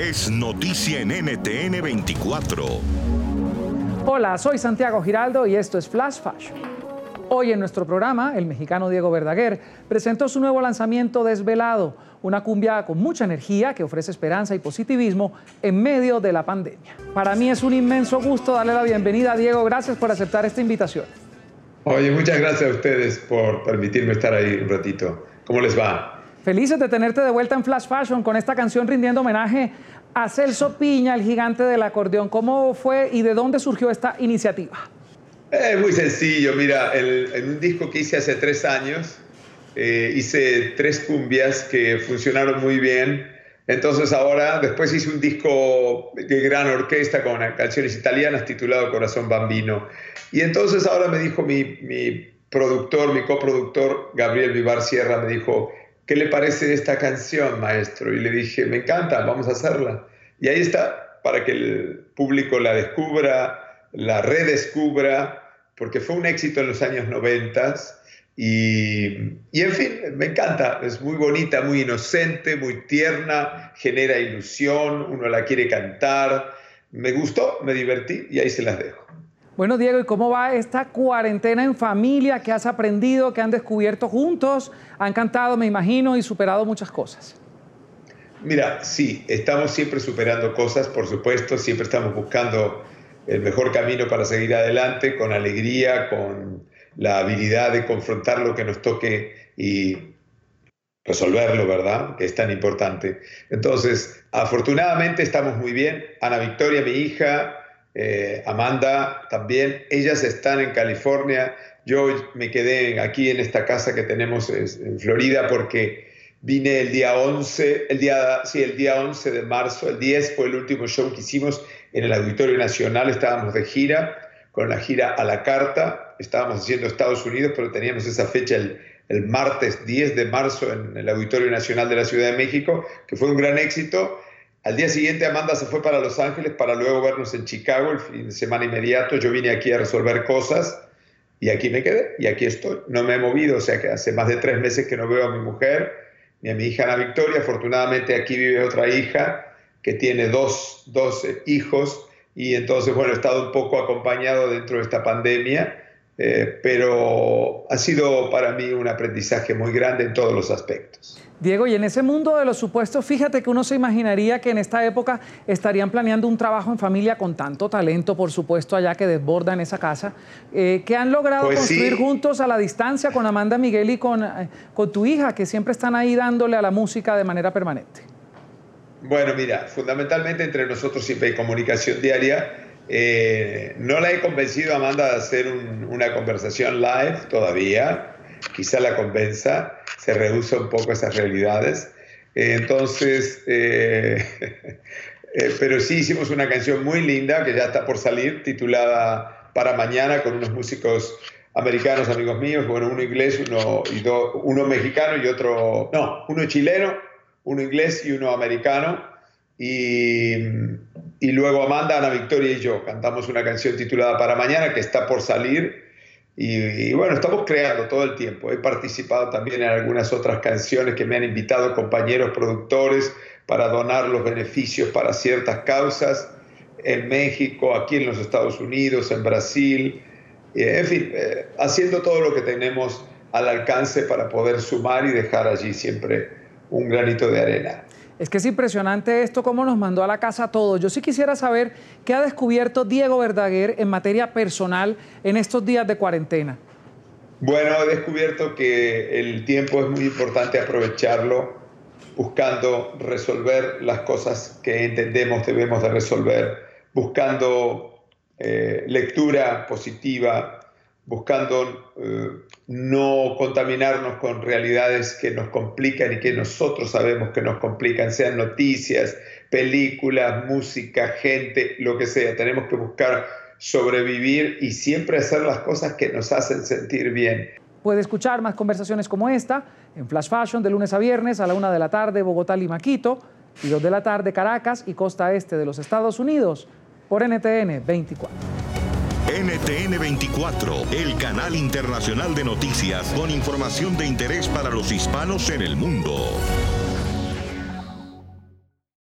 es noticia en NTN 24. Hola, soy Santiago Giraldo y esto es Flash Fashion. Hoy en nuestro programa, el mexicano Diego Verdaguer presentó su nuevo lanzamiento Desvelado, una cumbia con mucha energía que ofrece esperanza y positivismo en medio de la pandemia. Para mí es un inmenso gusto darle la bienvenida a Diego. Gracias por aceptar esta invitación. Oye, muchas gracias a ustedes por permitirme estar ahí un ratito. ¿Cómo les va? Felices de tenerte de vuelta en Flash Fashion con esta canción rindiendo homenaje a Celso Piña, el gigante del acordeón. ¿Cómo fue y de dónde surgió esta iniciativa? Es muy sencillo, mira, en un disco que hice hace tres años, eh, hice tres cumbias que funcionaron muy bien. Entonces ahora, después hice un disco de gran orquesta con canciones italianas titulado Corazón Bambino. Y entonces ahora me dijo mi, mi productor, mi coproductor, Gabriel Vivar Sierra, me dijo, ¿qué le parece esta canción, maestro? Y le dije, me encanta, vamos a hacerla. Y ahí está, para que el público la descubra, la redescubra, porque fue un éxito en los años 90 y, y, en fin, me encanta, es muy bonita, muy inocente, muy tierna, genera ilusión, uno la quiere cantar. Me gustó, me divertí y ahí se las dejo. Bueno, Diego, ¿y cómo va esta cuarentena en familia? ¿Qué has aprendido? ¿Qué han descubierto juntos? Han cantado, me imagino, y superado muchas cosas. Mira, sí, estamos siempre superando cosas, por supuesto, siempre estamos buscando el mejor camino para seguir adelante, con alegría, con la habilidad de confrontar lo que nos toque y resolverlo, ¿verdad? Que es tan importante. Entonces, afortunadamente estamos muy bien. Ana Victoria, mi hija, eh, Amanda también, ellas están en California. Yo me quedé aquí en esta casa que tenemos en Florida porque vine el día 11, el día, sí, el día 11 de marzo, el 10 fue el último show que hicimos en el Auditorio Nacional, estábamos de gira, con la gira a la carta, estábamos haciendo Estados Unidos, pero teníamos esa fecha el, el martes 10 de marzo en el Auditorio Nacional de la Ciudad de México, que fue un gran éxito al día siguiente Amanda se fue para Los Ángeles para luego vernos en Chicago el fin de semana inmediato. Yo vine aquí a resolver cosas y aquí me quedé y aquí estoy. No me he movido, o sea que hace más de tres meses que no veo a mi mujer ni a mi hija Ana Victoria. Afortunadamente aquí vive otra hija que tiene dos, dos hijos y entonces, bueno, he estado un poco acompañado dentro de esta pandemia, eh, pero ha sido para mí un aprendizaje muy grande en todos los aspectos. Diego, y en ese mundo de los supuestos, fíjate que uno se imaginaría que en esta época estarían planeando un trabajo en familia con tanto talento, por supuesto, allá que desborda en esa casa, eh, que han logrado pues construir juntos a la distancia con Amanda Miguel y con, eh, con tu hija, que siempre están ahí dándole a la música de manera permanente. Bueno, mira, fundamentalmente entre nosotros siempre hay comunicación diaria. Eh, no la he convencido a Amanda de hacer una conversación live todavía, quizá la convenza se rehúsa un poco esas realidades. entonces, eh, eh, pero sí hicimos una canción muy linda que ya está por salir, titulada Para Mañana, con unos músicos americanos, amigos míos, bueno, uno inglés, uno, uno mexicano y otro, no, uno chileno, uno inglés y uno americano. Y, y luego Amanda, Ana Victoria y yo cantamos una canción titulada Para Mañana que está por salir y, bueno, estamos creando todo el tiempo. He participado también en algunas otras canciones que me han invitado compañeros productores para donar los beneficios para ciertas causas en México, aquí en los Estados Unidos, en Brasil, en fin, eh, haciendo todo lo que tenemos al alcance para poder sumar y dejar allí siempre un granito de arena. Es que es impresionante esto, cómo nos mandó a la casa todos. Yo sí quisiera saber qué ha descubierto Diego Verdaguer en materia personal en estos días de cuarentena. Bueno, he descubierto que el tiempo es muy importante aprovecharlo buscando resolver las cosas que entendemos debemos de resolver, buscando eh, lectura positiva, buscando eh, no contaminarnos con realidades que nos complican y que nosotros sabemos que nos complican, sean noticias, películas, música, gente, lo que sea. Tenemos que buscar sobrevivir y siempre hacer las cosas que nos hacen sentir bien. Puede escuchar más conversaciones como esta en Flash Fashion de lunes a viernes a la una de la tarde Bogotá, Lima, Quito y dos de la tarde Caracas y costa este de los Estados Unidos por NTN 24. NTN 24, el canal internacional de noticias con información de interés para los hispanos en el mundo.